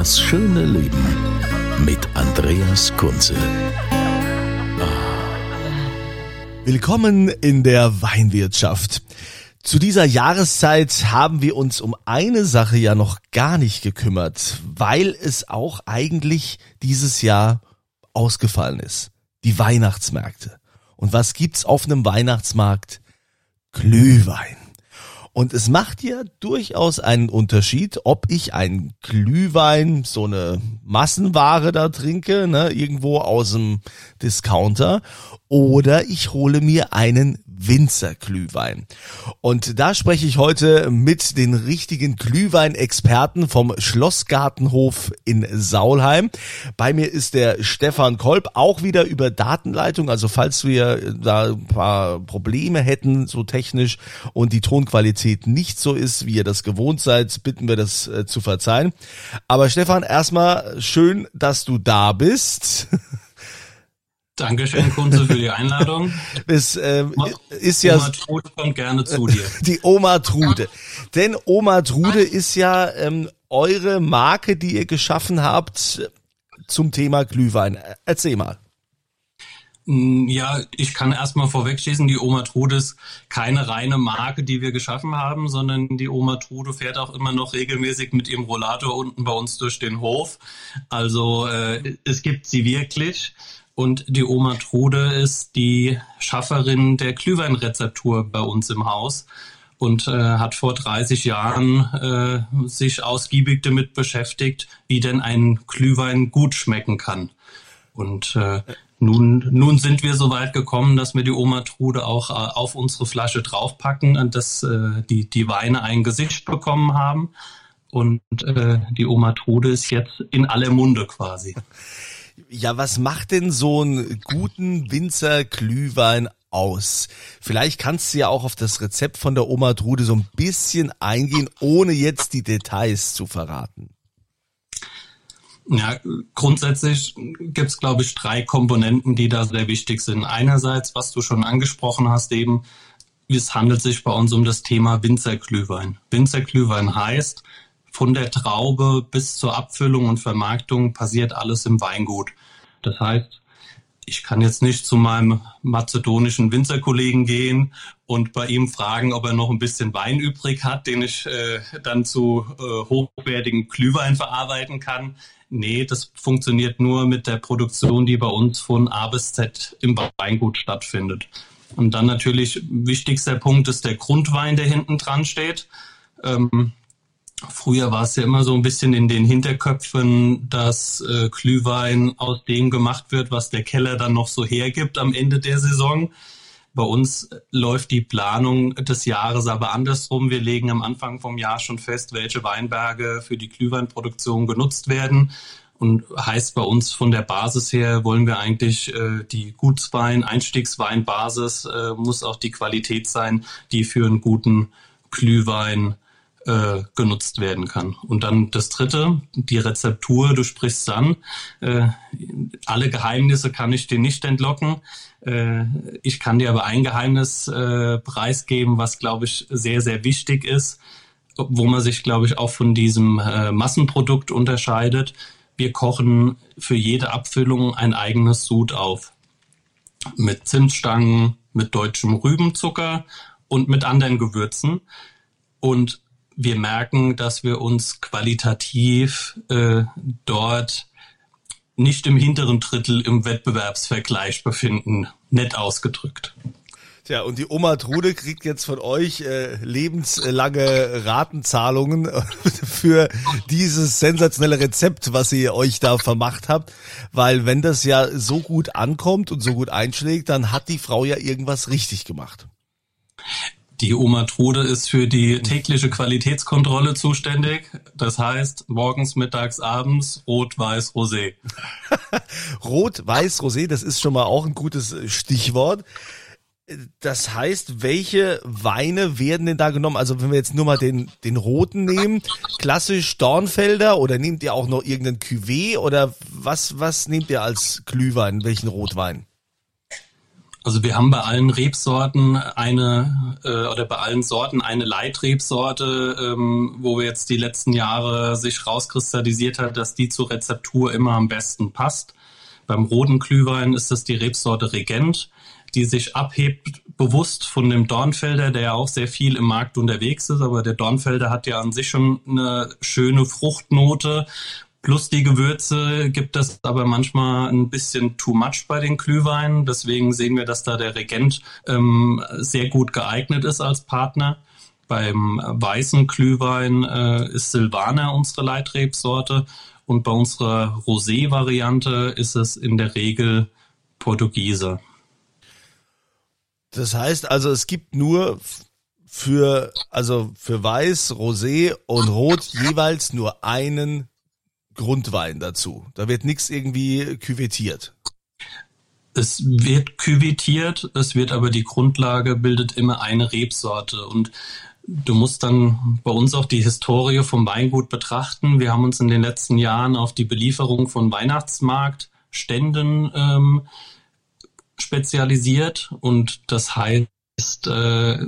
Das schöne Leben mit Andreas Kunze. Willkommen in der Weinwirtschaft. Zu dieser Jahreszeit haben wir uns um eine Sache ja noch gar nicht gekümmert, weil es auch eigentlich dieses Jahr ausgefallen ist. Die Weihnachtsmärkte. Und was gibt's auf einem Weihnachtsmarkt? Glühwein. Und es macht ja durchaus einen Unterschied, ob ich einen Glühwein, so eine Massenware da trinke, ne, irgendwo aus dem Discounter, oder ich hole mir einen Winzerglühwein. Und da spreche ich heute mit den richtigen Glühweinexperten vom Schlossgartenhof in Saulheim. Bei mir ist der Stefan Kolb, auch wieder über Datenleitung. Also falls wir da ein paar Probleme hätten, so technisch, und die Tonqualität nicht so ist, wie ihr das gewohnt seid, bitten wir das äh, zu verzeihen. Aber Stefan, erstmal schön, dass du da bist. Dankeschön, Kunze, für die Einladung. Es äh, ist ja Oma Trude kommt gerne zu dir. die Oma Trude. Denn Oma Trude ist ja ähm, eure Marke, die ihr geschaffen habt zum Thema Glühwein. Erzähl mal. Mm, Ja, ich kann erstmal vorwegschießen, die Oma Trude ist keine reine Marke, die wir geschaffen haben, sondern die Oma Trude fährt auch immer noch regelmäßig mit ihrem Rollator unten bei uns durch den Hof. Also äh, es gibt sie wirklich. Und die Oma Trude ist die Schafferin der Glühweinrezeptur bei uns im Haus und äh, hat vor 30 Jahren äh, sich ausgiebig damit beschäftigt, wie denn ein Glühwein gut schmecken kann. Und äh, nun, nun sind wir so weit gekommen, dass wir die Oma Trude auch äh, auf unsere Flasche draufpacken und dass äh, die, die Weine ein Gesicht bekommen haben. Und äh, die Oma Trude ist jetzt in aller Munde quasi. Ja, was macht denn so einen guten Winzer Glühwein aus? Vielleicht kannst du ja auch auf das Rezept von der Oma Trude so ein bisschen eingehen, ohne jetzt die Details zu verraten. Ja, grundsätzlich gibt's glaube ich, drei Komponenten, die da sehr wichtig sind. Einerseits, was du schon angesprochen hast, eben, es handelt sich bei uns um das Thema Winzerglühwein. Winzerglühwein heißt, von der Traube bis zur Abfüllung und Vermarktung passiert alles im Weingut. Das heißt, ich kann jetzt nicht zu meinem mazedonischen Winzerkollegen gehen und bei ihm fragen, ob er noch ein bisschen Wein übrig hat, den ich äh, dann zu äh, hochwertigen Glühwein verarbeiten kann. Nee, das funktioniert nur mit der Produktion, die bei uns von A bis Z im Weingut stattfindet. Und dann natürlich wichtigster Punkt ist der Grundwein, der hinten dran steht. Ähm, Früher war es ja immer so ein bisschen in den Hinterköpfen, dass äh, Glühwein aus dem gemacht wird, was der Keller dann noch so hergibt am Ende der Saison. Bei uns läuft die Planung des Jahres aber andersrum. Wir legen am Anfang vom Jahr schon fest, welche Weinberge für die Glühweinproduktion genutzt werden. Und heißt bei uns von der Basis her wollen wir eigentlich äh, die Gutswein, Einstiegsweinbasis äh, muss auch die Qualität sein, die für einen guten Glühwein äh, genutzt werden kann. Und dann das dritte, die Rezeptur, du sprichst an. Äh, alle Geheimnisse kann ich dir nicht entlocken. Äh, ich kann dir aber ein Geheimnis äh, preisgeben, was, glaube ich, sehr, sehr wichtig ist, wo man sich, glaube ich, auch von diesem äh, Massenprodukt unterscheidet. Wir kochen für jede Abfüllung ein eigenes Sud auf. Mit Zimtstangen, mit deutschem Rübenzucker und mit anderen Gewürzen. Und wir merken, dass wir uns qualitativ äh, dort nicht im hinteren Drittel im Wettbewerbsvergleich befinden, nett ausgedrückt. Tja, und die Oma Trude kriegt jetzt von euch äh, lebenslange Ratenzahlungen für dieses sensationelle Rezept, was ihr euch da vermacht habt. Weil wenn das ja so gut ankommt und so gut einschlägt, dann hat die Frau ja irgendwas richtig gemacht. Die Oma Trude ist für die tägliche Qualitätskontrolle zuständig. Das heißt, morgens, mittags, abends, rot, weiß, rosé. rot, weiß, rosé, das ist schon mal auch ein gutes Stichwort. Das heißt, welche Weine werden denn da genommen? Also wenn wir jetzt nur mal den, den roten nehmen, klassisch Dornfelder oder nehmt ihr auch noch irgendeinen Cuvée oder was, was nehmt ihr als Glühwein, welchen Rotwein? Also wir haben bei allen Rebsorten eine äh, oder bei allen Sorten eine Leitrebsorte, ähm, wo wir jetzt die letzten Jahre sich rauskristallisiert hat, dass die zur Rezeptur immer am besten passt. Beim roten Glühwein ist das die Rebsorte Regent die sich abhebt bewusst von dem Dornfelder, der ja auch sehr viel im Markt unterwegs ist. Aber der Dornfelder hat ja an sich schon eine schöne Fruchtnote. Plus die Gewürze gibt es aber manchmal ein bisschen too much bei den Glühweinen. Deswegen sehen wir, dass da der Regent ähm, sehr gut geeignet ist als Partner. Beim weißen Glühwein äh, ist Silvaner unsere Leitrebsorte und bei unserer Rosé-Variante ist es in der Regel Portugiese. Das heißt also, es gibt nur für, also für Weiß, Rosé und Rot jeweils nur einen Grundwein dazu. Da wird nichts irgendwie küvettiert. Es wird küvetiert, es wird aber die Grundlage bildet immer eine Rebsorte und Du musst dann bei uns auch die Historie vom Weingut betrachten. Wir haben uns in den letzten Jahren auf die Belieferung von Weihnachtsmarktständen ähm, spezialisiert und das heißt, äh,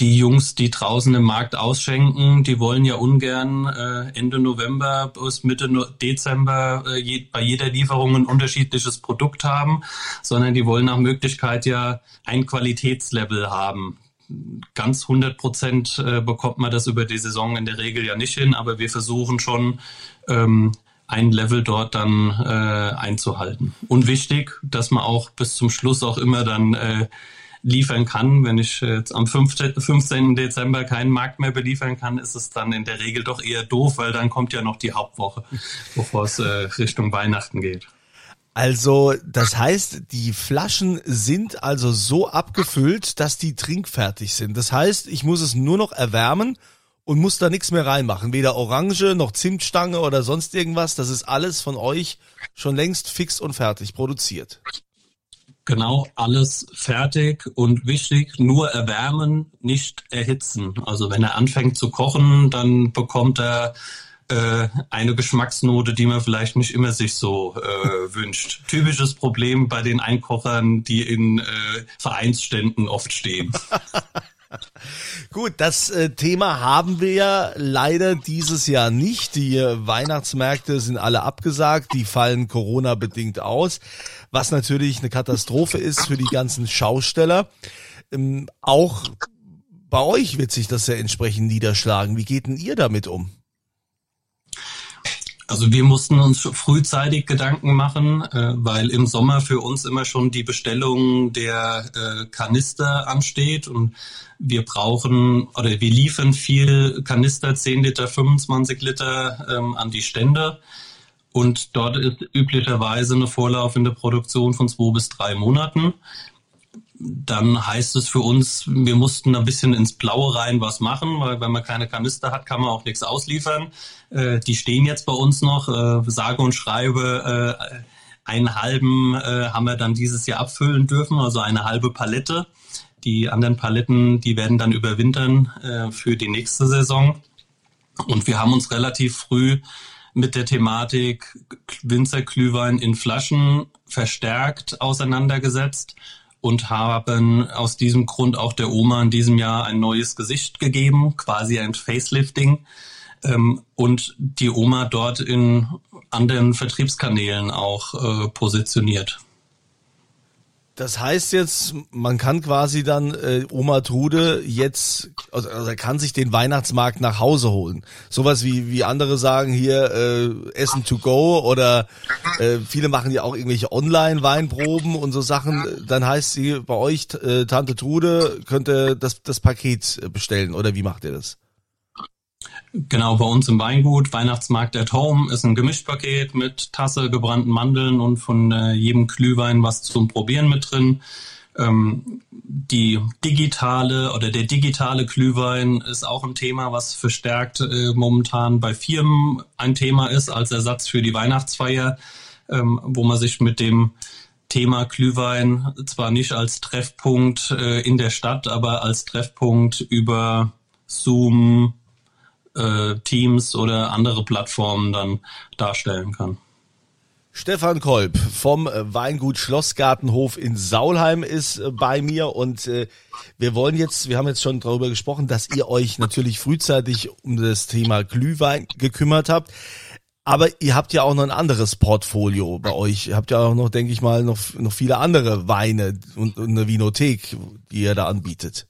die Jungs, die draußen im Markt ausschenken, die wollen ja ungern äh, Ende November bis Mitte Dezember äh, je, bei jeder Lieferung ein unterschiedliches Produkt haben, sondern die wollen nach Möglichkeit ja ein Qualitätslevel haben. Ganz 100 Prozent äh, bekommt man das über die Saison in der Regel ja nicht hin, aber wir versuchen schon ähm, ein Level dort dann äh, einzuhalten. Und wichtig, dass man auch bis zum Schluss auch immer dann äh, liefern kann. Wenn ich jetzt am 15. Dezember keinen Markt mehr beliefern kann, ist es dann in der Regel doch eher doof, weil dann kommt ja noch die Hauptwoche, bevor es äh, Richtung Weihnachten geht. Also, das heißt, die Flaschen sind also so abgefüllt, dass die trinkfertig sind. Das heißt, ich muss es nur noch erwärmen und muss da nichts mehr reinmachen. Weder Orange noch Zimtstange oder sonst irgendwas. Das ist alles von euch schon längst fix und fertig produziert. Genau, alles fertig und wichtig, nur erwärmen, nicht erhitzen. Also wenn er anfängt zu kochen, dann bekommt er äh, eine Geschmacksnote, die man vielleicht nicht immer sich so äh, wünscht. Typisches Problem bei den Einkochern, die in äh, Vereinsständen oft stehen. Gut, das äh, Thema haben wir ja leider dieses Jahr nicht. Die äh, Weihnachtsmärkte sind alle abgesagt, die fallen Corona bedingt aus, was natürlich eine Katastrophe ist für die ganzen Schausteller. Ähm, auch bei euch wird sich das ja entsprechend niederschlagen. Wie geht denn ihr damit um? Also wir mussten uns frühzeitig Gedanken machen, äh, weil im Sommer für uns immer schon die Bestellung der äh, Kanister ansteht und wir brauchen oder wir liefern viel Kanister, 10 Liter, 25 Liter ähm, an die Stände. Und dort ist üblicherweise eine vorlaufende Produktion von zwei bis drei Monaten dann heißt es für uns, wir mussten ein bisschen ins Blaue rein was machen, weil wenn man keine Kanister hat, kann man auch nichts ausliefern. Äh, die stehen jetzt bei uns noch, äh, sage und schreibe, äh, einen halben äh, haben wir dann dieses Jahr abfüllen dürfen, also eine halbe Palette. Die anderen Paletten, die werden dann überwintern äh, für die nächste Saison. Und wir haben uns relativ früh mit der Thematik Winzerglühwein in Flaschen verstärkt auseinandergesetzt und haben aus diesem Grund auch der Oma in diesem Jahr ein neues Gesicht gegeben, quasi ein Facelifting. Ähm, und die Oma dort in anderen Vertriebskanälen auch äh, positioniert. Das heißt jetzt, man kann quasi dann äh, Oma Trude jetzt, also, also er kann sich den Weihnachtsmarkt nach Hause holen. Sowas wie wie andere sagen hier äh, Essen to go oder äh, viele machen ja auch irgendwelche Online-Weinproben und so Sachen. Dann heißt sie bei euch äh, Tante Trude könnte das das Paket bestellen oder wie macht ihr das? Genau, bei uns im Weingut, Weihnachtsmarkt at Home, ist ein Gemischpaket mit Tasse, gebrannten Mandeln und von äh, jedem Glühwein was zum Probieren mit drin. Ähm, die digitale oder der digitale Glühwein ist auch ein Thema, was verstärkt äh, momentan bei Firmen ein Thema ist als Ersatz für die Weihnachtsfeier, ähm, wo man sich mit dem Thema Glühwein zwar nicht als Treffpunkt äh, in der Stadt, aber als Treffpunkt über Zoom, äh, Teams oder andere Plattformen dann darstellen kann. Stefan Kolb vom äh, Weingut Schlossgartenhof in Saulheim ist äh, bei mir und äh, wir wollen jetzt, wir haben jetzt schon darüber gesprochen, dass ihr euch natürlich frühzeitig um das Thema Glühwein gekümmert habt. Aber ihr habt ja auch noch ein anderes Portfolio bei euch. Ihr habt ja auch noch, denke ich mal, noch, noch viele andere Weine und, und eine Vinothek, die ihr da anbietet.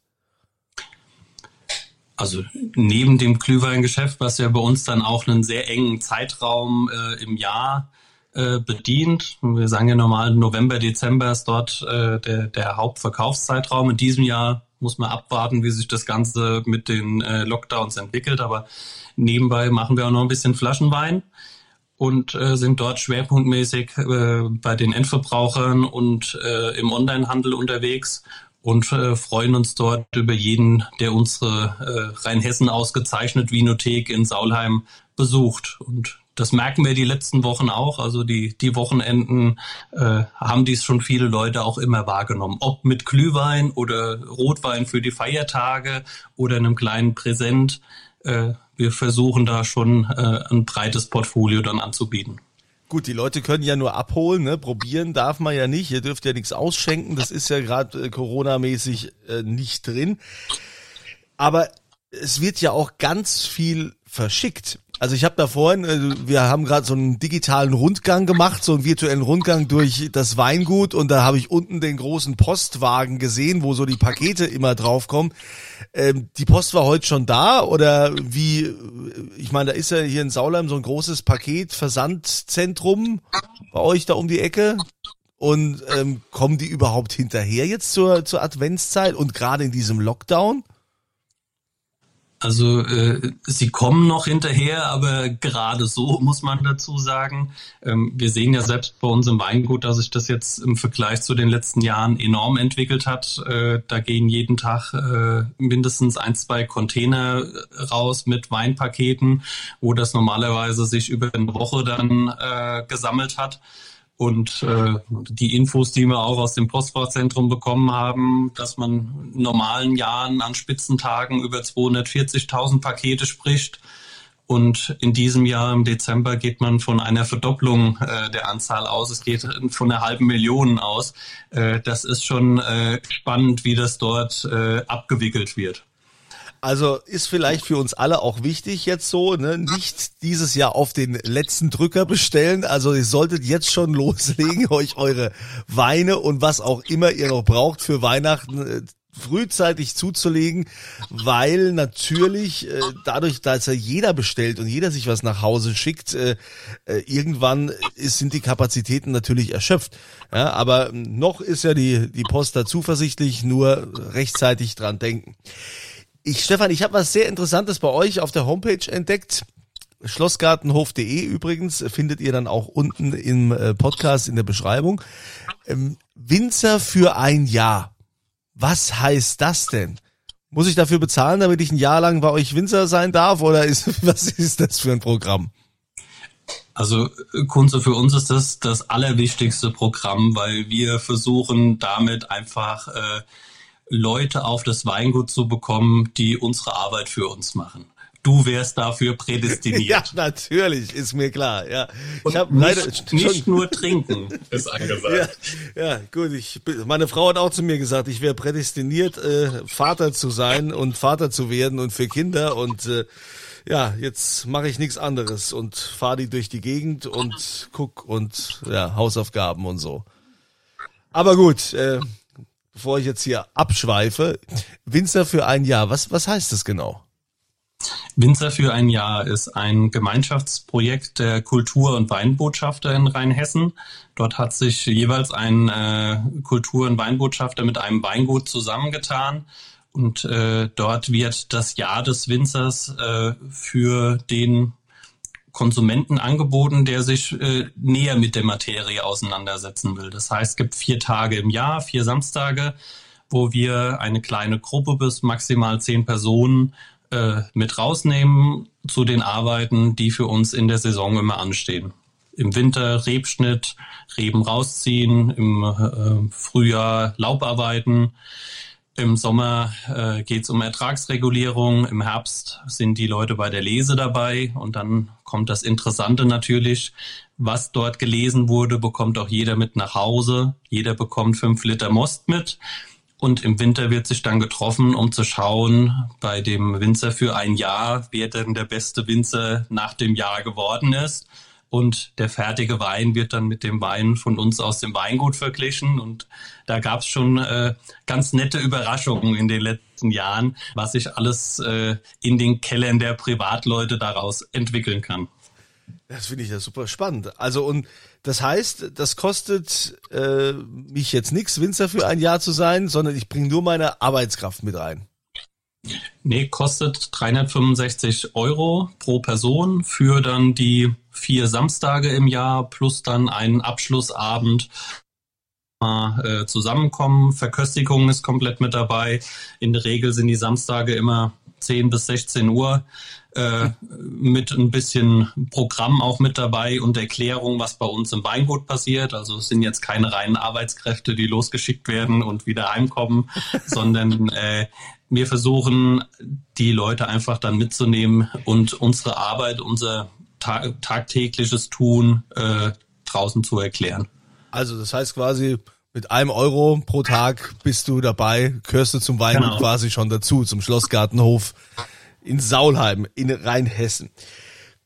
Also neben dem Glühweingeschäft, was ja bei uns dann auch einen sehr engen Zeitraum äh, im Jahr äh, bedient. Wir sagen ja normal November, Dezember ist dort äh, der, der Hauptverkaufszeitraum. In diesem Jahr muss man abwarten, wie sich das Ganze mit den äh, Lockdowns entwickelt. Aber nebenbei machen wir auch noch ein bisschen Flaschenwein und äh, sind dort schwerpunktmäßig äh, bei den Endverbrauchern und äh, im Onlinehandel unterwegs und äh, freuen uns dort über jeden, der unsere äh, Rheinhessen ausgezeichnet Vinothek in Saulheim besucht. Und das merken wir die letzten Wochen auch. Also die, die Wochenenden äh, haben dies schon viele Leute auch immer wahrgenommen. Ob mit Glühwein oder Rotwein für die Feiertage oder einem kleinen Präsent. Äh, wir versuchen da schon äh, ein breites Portfolio dann anzubieten. Gut, die Leute können ja nur abholen, ne? probieren darf man ja nicht. Ihr dürft ja nichts ausschenken, das ist ja gerade äh, Corona-mäßig äh, nicht drin. Aber es wird ja auch ganz viel verschickt. Also ich habe da vorhin, äh, wir haben gerade so einen digitalen Rundgang gemacht, so einen virtuellen Rundgang durch das Weingut und da habe ich unten den großen Postwagen gesehen, wo so die Pakete immer draufkommen. Ähm, die Post war heute schon da oder wie, ich meine, da ist ja hier in Saulheim so ein großes Paketversandzentrum bei euch da um die Ecke. Und ähm, kommen die überhaupt hinterher jetzt zur, zur Adventszeit und gerade in diesem Lockdown? Also äh, sie kommen noch hinterher, aber gerade so muss man dazu sagen. Ähm, wir sehen ja selbst bei uns im Weingut, dass sich das jetzt im Vergleich zu den letzten Jahren enorm entwickelt hat. Äh, da gehen jeden Tag äh, mindestens ein, zwei Container raus mit Weinpaketen, wo das normalerweise sich über eine Woche dann äh, gesammelt hat. Und äh, die Infos, die wir auch aus dem Postfachzentrum bekommen haben, dass man in normalen Jahren an Spitzentagen über 240.000 Pakete spricht. Und in diesem Jahr im Dezember geht man von einer Verdopplung äh, der Anzahl aus. Es geht von einer halben Million aus. Äh, das ist schon äh, spannend, wie das dort äh, abgewickelt wird. Also ist vielleicht für uns alle auch wichtig jetzt so, ne? nicht dieses Jahr auf den letzten Drücker bestellen. Also ihr solltet jetzt schon loslegen, euch eure Weine und was auch immer ihr noch braucht für Weihnachten äh, frühzeitig zuzulegen, weil natürlich äh, dadurch, dass ja jeder bestellt und jeder sich was nach Hause schickt, äh, irgendwann sind die Kapazitäten natürlich erschöpft. Ja, aber noch ist ja die, die Post da zuversichtlich, nur rechtzeitig dran denken. Ich, Stefan, ich habe was sehr Interessantes bei euch auf der Homepage entdeckt. Schlossgartenhof.de übrigens findet ihr dann auch unten im äh, Podcast in der Beschreibung. Ähm, Winzer für ein Jahr. Was heißt das denn? Muss ich dafür bezahlen, damit ich ein Jahr lang bei euch Winzer sein darf? Oder ist, was ist das für ein Programm? Also Kunze, für uns ist das das allerwichtigste Programm, weil wir versuchen damit einfach äh, Leute auf das Weingut zu bekommen, die unsere Arbeit für uns machen. Du wärst dafür prädestiniert. ja, natürlich, ist mir klar. Ja, ich habe leider nicht nur trinken ist angesagt. Ja, ja, gut. Ich, meine Frau hat auch zu mir gesagt, ich wäre prädestiniert, äh, Vater zu sein und Vater zu werden und für Kinder und äh, ja, jetzt mache ich nichts anderes und fahre die durch die Gegend und guck und ja Hausaufgaben und so. Aber gut, äh, bevor ich jetzt hier abschweife, Winzer für ein Jahr, was, was heißt das genau? Winzer für ein Jahr ist ein Gemeinschaftsprojekt der Kultur- und Weinbotschafter in Rheinhessen. Dort hat sich jeweils ein äh, Kultur- und Weinbotschafter mit einem Weingut zusammengetan. Und äh, dort wird das Jahr des Winzers äh, für den Konsumenten angeboten, der sich äh, näher mit der Materie auseinandersetzen will. Das heißt, es gibt vier Tage im Jahr, vier Samstage, wo wir eine kleine Gruppe bis maximal zehn Personen äh, mit rausnehmen zu den Arbeiten, die für uns in der Saison immer anstehen. Im Winter Rebschnitt, Reben rausziehen, im äh, Frühjahr Laubarbeiten. Im Sommer äh, geht es um Ertragsregulierung, im Herbst sind die Leute bei der Lese dabei und dann kommt das Interessante natürlich, was dort gelesen wurde, bekommt auch jeder mit nach Hause. Jeder bekommt fünf Liter Most mit. Und im Winter wird sich dann getroffen, um zu schauen, bei dem Winzer für ein Jahr, wer denn der beste Winzer nach dem Jahr geworden ist. Und der fertige Wein wird dann mit dem Wein von uns aus dem Weingut verglichen. Und da gab es schon äh, ganz nette Überraschungen in den letzten Jahren, was sich alles äh, in den Kellern der Privatleute daraus entwickeln kann. Das finde ich ja super spannend. Also und das heißt, das kostet äh, mich jetzt nichts, Winzer für ein Jahr zu sein, sondern ich bringe nur meine Arbeitskraft mit rein. Nee, kostet 365 Euro pro Person für dann die vier Samstage im Jahr plus dann einen Abschlussabend äh, zusammenkommen. Verköstigung ist komplett mit dabei. In der Regel sind die Samstage immer 10 bis 16 Uhr äh, mit ein bisschen Programm auch mit dabei und Erklärung, was bei uns im Weingut passiert. Also es sind jetzt keine reinen Arbeitskräfte, die losgeschickt werden und wieder heimkommen, sondern äh, wir versuchen, die Leute einfach dann mitzunehmen und unsere Arbeit, unser ta tagtägliches Tun äh, draußen zu erklären. Also das heißt quasi, mit einem Euro pro Tag bist du dabei, gehörst du zum Weingut genau. quasi schon dazu, zum Schlossgartenhof in Saulheim in Rheinhessen.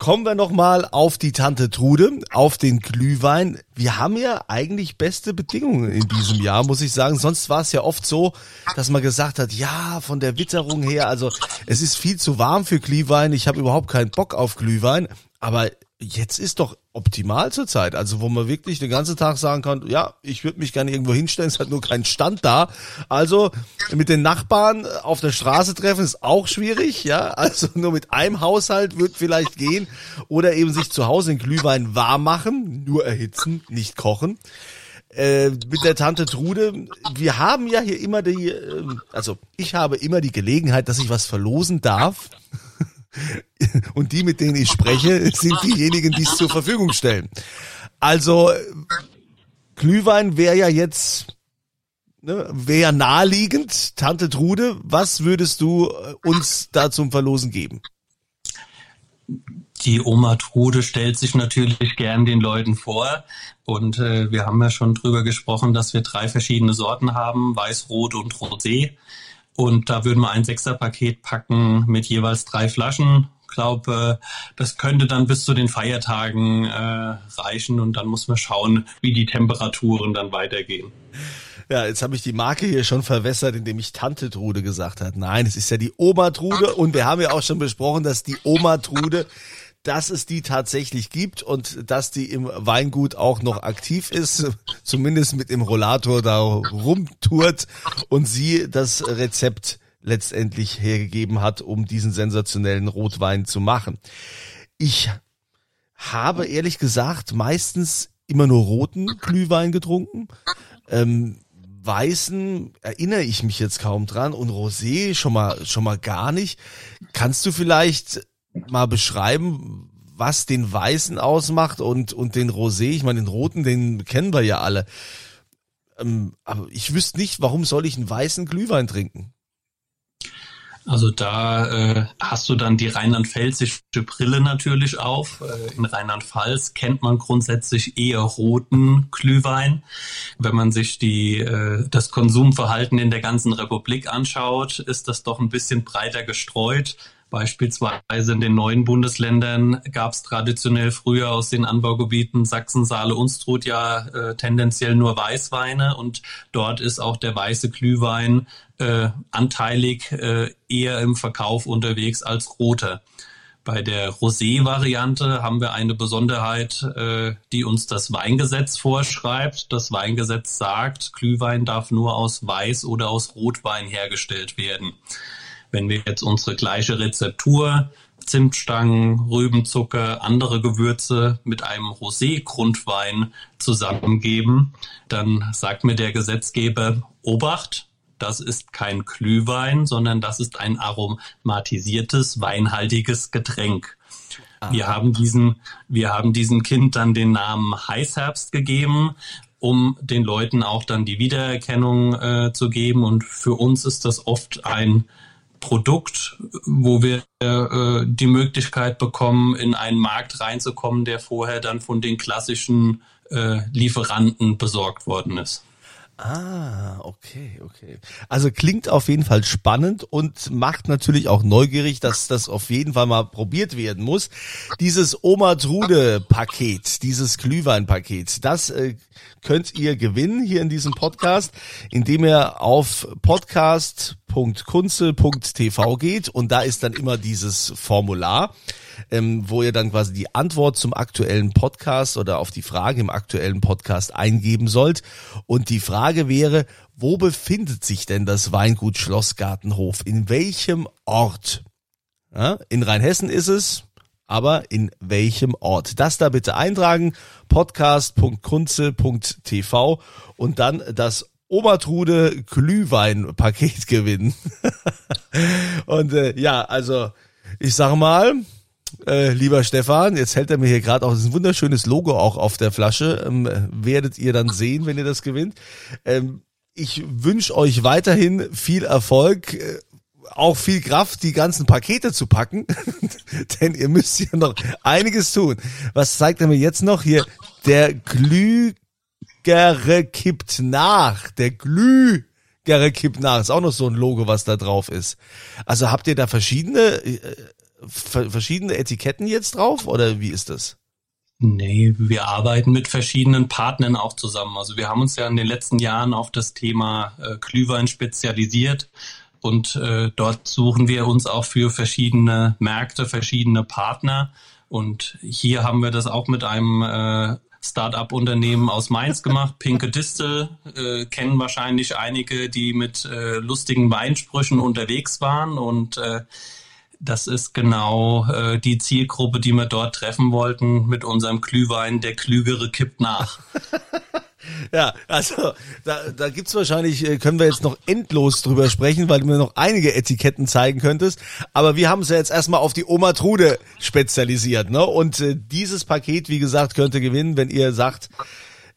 Kommen wir nochmal auf die Tante Trude, auf den Glühwein. Wir haben ja eigentlich beste Bedingungen in diesem Jahr, muss ich sagen. Sonst war es ja oft so, dass man gesagt hat, ja, von der Witterung her, also es ist viel zu warm für Glühwein. Ich habe überhaupt keinen Bock auf Glühwein. Aber jetzt ist doch optimal zurzeit. Also wo man wirklich den ganzen Tag sagen kann, ja, ich würde mich gerne irgendwo hinstellen, es hat nur kein Stand da. Also mit den Nachbarn auf der Straße treffen ist auch schwierig, ja. Also nur mit einem Haushalt wird vielleicht gehen. Oder eben sich zu Hause in Glühwein warm machen, nur erhitzen, nicht kochen. Äh, mit der Tante Trude, wir haben ja hier immer die, äh, also ich habe immer die Gelegenheit, dass ich was verlosen darf. Und die, mit denen ich spreche, sind diejenigen, die es zur Verfügung stellen. Also Glühwein wäre ja jetzt ne, wäre naheliegend. Tante Trude, was würdest du äh, uns da zum Verlosen geben? Die Oma Trude stellt sich natürlich gern den Leuten vor. Und äh, wir haben ja schon drüber gesprochen, dass wir drei verschiedene Sorten haben, Weiß, Rot und Rosé. Und da würden wir ein Sechserpaket packen mit jeweils drei Flaschen. Ich glaube, das könnte dann bis zu den Feiertagen äh, reichen und dann muss man schauen, wie die Temperaturen dann weitergehen. Ja, jetzt habe ich die Marke hier schon verwässert, indem ich Tante Trude gesagt hat. Nein, es ist ja die Oma Trude und wir haben ja auch schon besprochen, dass die Oma Trude dass es die tatsächlich gibt und dass die im Weingut auch noch aktiv ist, zumindest mit dem Rollator da rumtourt und sie das Rezept letztendlich hergegeben hat, um diesen sensationellen Rotwein zu machen. Ich habe ehrlich gesagt meistens immer nur roten Glühwein getrunken. Ähm, Weißen erinnere ich mich jetzt kaum dran und Rosé schon mal schon mal gar nicht. Kannst du vielleicht mal beschreiben, was den Weißen ausmacht und, und den Rosé? Ich meine, den Roten, den kennen wir ja alle. Ähm, aber ich wüsste nicht, warum soll ich einen weißen Glühwein trinken? Also da äh, hast du dann die rheinland-pfälzische Brille natürlich auf. Äh, in Rheinland-Pfalz kennt man grundsätzlich eher roten Glühwein. Wenn man sich die, äh, das Konsumverhalten in der ganzen Republik anschaut, ist das doch ein bisschen breiter gestreut Beispielsweise in den neuen Bundesländern gab es traditionell früher aus den Anbaugebieten Sachsen, Saale, Unstrut ja äh, tendenziell nur Weißweine und dort ist auch der weiße Glühwein äh, anteilig äh, eher im Verkauf unterwegs als roter. Bei der Rosé-Variante haben wir eine Besonderheit, äh, die uns das Weingesetz vorschreibt. Das Weingesetz sagt, Glühwein darf nur aus Weiß oder aus Rotwein hergestellt werden. Wenn wir jetzt unsere gleiche Rezeptur, Zimtstangen, Rübenzucker, andere Gewürze mit einem Rosé-Grundwein zusammengeben, dann sagt mir der Gesetzgeber, Obacht, das ist kein Glühwein, sondern das ist ein aromatisiertes, weinhaltiges Getränk. Ah. Wir haben diesem, wir haben diesem Kind dann den Namen Heißherbst gegeben, um den Leuten auch dann die Wiedererkennung äh, zu geben. Und für uns ist das oft ein Produkt, wo wir äh, die Möglichkeit bekommen, in einen Markt reinzukommen, der vorher dann von den klassischen äh, Lieferanten besorgt worden ist. Ah, okay, okay. Also klingt auf jeden Fall spannend und macht natürlich auch neugierig, dass das auf jeden Fall mal probiert werden muss. Dieses Oma Trude Paket, dieses Glühwein Paket, das äh, könnt ihr gewinnen hier in diesem Podcast, indem ihr auf podcast.kunze.tv geht und da ist dann immer dieses Formular ähm, wo ihr dann quasi die Antwort zum aktuellen Podcast oder auf die Frage im aktuellen Podcast eingeben sollt. Und die Frage wäre, wo befindet sich denn das Weingut Schlossgartenhof? In welchem Ort? Ja, in Rheinhessen ist es, aber in welchem Ort? Das da bitte eintragen, podcast.kunze.tv und dann das Obertrude Glühwein-Paket gewinnen. und äh, ja, also ich sag mal, äh, lieber Stefan, jetzt hält er mir hier gerade auch ein wunderschönes Logo auch auf der Flasche. Ähm, werdet ihr dann sehen, wenn ihr das gewinnt. Ähm, ich wünsche euch weiterhin viel Erfolg. Äh, auch viel Kraft, die ganzen Pakete zu packen, denn ihr müsst ja noch einiges tun. Was zeigt er mir jetzt noch hier? Der Glügere kippt nach. Der Glügere kippt nach. Ist auch noch so ein Logo, was da drauf ist. Also habt ihr da verschiedene äh, verschiedene Etiketten jetzt drauf oder wie ist das? Nee, wir arbeiten mit verschiedenen Partnern auch zusammen. Also wir haben uns ja in den letzten Jahren auf das Thema äh, Glühwein spezialisiert und äh, dort suchen wir uns auch für verschiedene Märkte, verschiedene Partner. Und hier haben wir das auch mit einem äh, Start-up-Unternehmen aus Mainz gemacht. Pinke Distel äh, kennen wahrscheinlich einige, die mit äh, lustigen Weinsprüchen unterwegs waren und äh, das ist genau äh, die Zielgruppe, die wir dort treffen wollten mit unserem Glühwein. Der Klügere kippt nach. ja, also da, da gibt's wahrscheinlich, äh, können wir jetzt noch endlos drüber sprechen, weil du mir noch einige Etiketten zeigen könntest. Aber wir haben es ja jetzt erstmal auf die Oma Trude spezialisiert. Ne? Und äh, dieses Paket, wie gesagt, könnte gewinnen, wenn ihr sagt,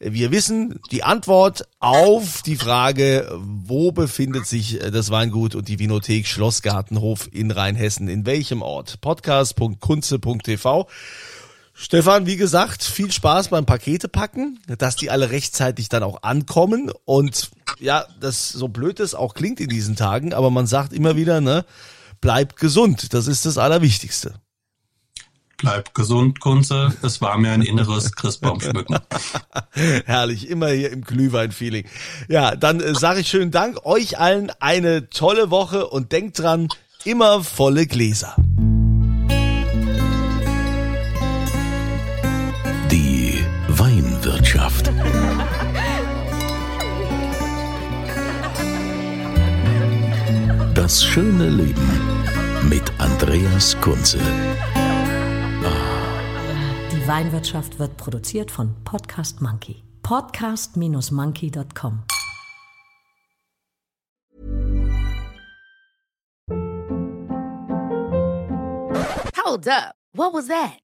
wir wissen die Antwort auf die Frage, wo befindet sich äh, das Weingut und die Vinothek Schlossgartenhof in Rheinhessen? In welchem Ort? Podcast.kunze.tv. Stefan, wie gesagt, viel Spaß beim Pakete packen, dass die alle rechtzeitig dann auch ankommen und ja, das so blöd es auch klingt in diesen Tagen, aber man sagt immer wieder, ne, bleibt gesund. Das ist das Allerwichtigste. Bleib gesund, Kunze. Es war mir ein inneres Christbaumschmücken. Herrlich, immer hier im Glühwein-Feeling. Ja, dann äh, sage ich schönen Dank. Euch allen eine tolle Woche und denkt dran, immer volle Gläser. Die Weinwirtschaft. Das schöne Leben mit Andreas Kunze. Weinwirtschaft wird produziert von Podcast Monkey. Podcast-monkey.com. Hold up. What was that?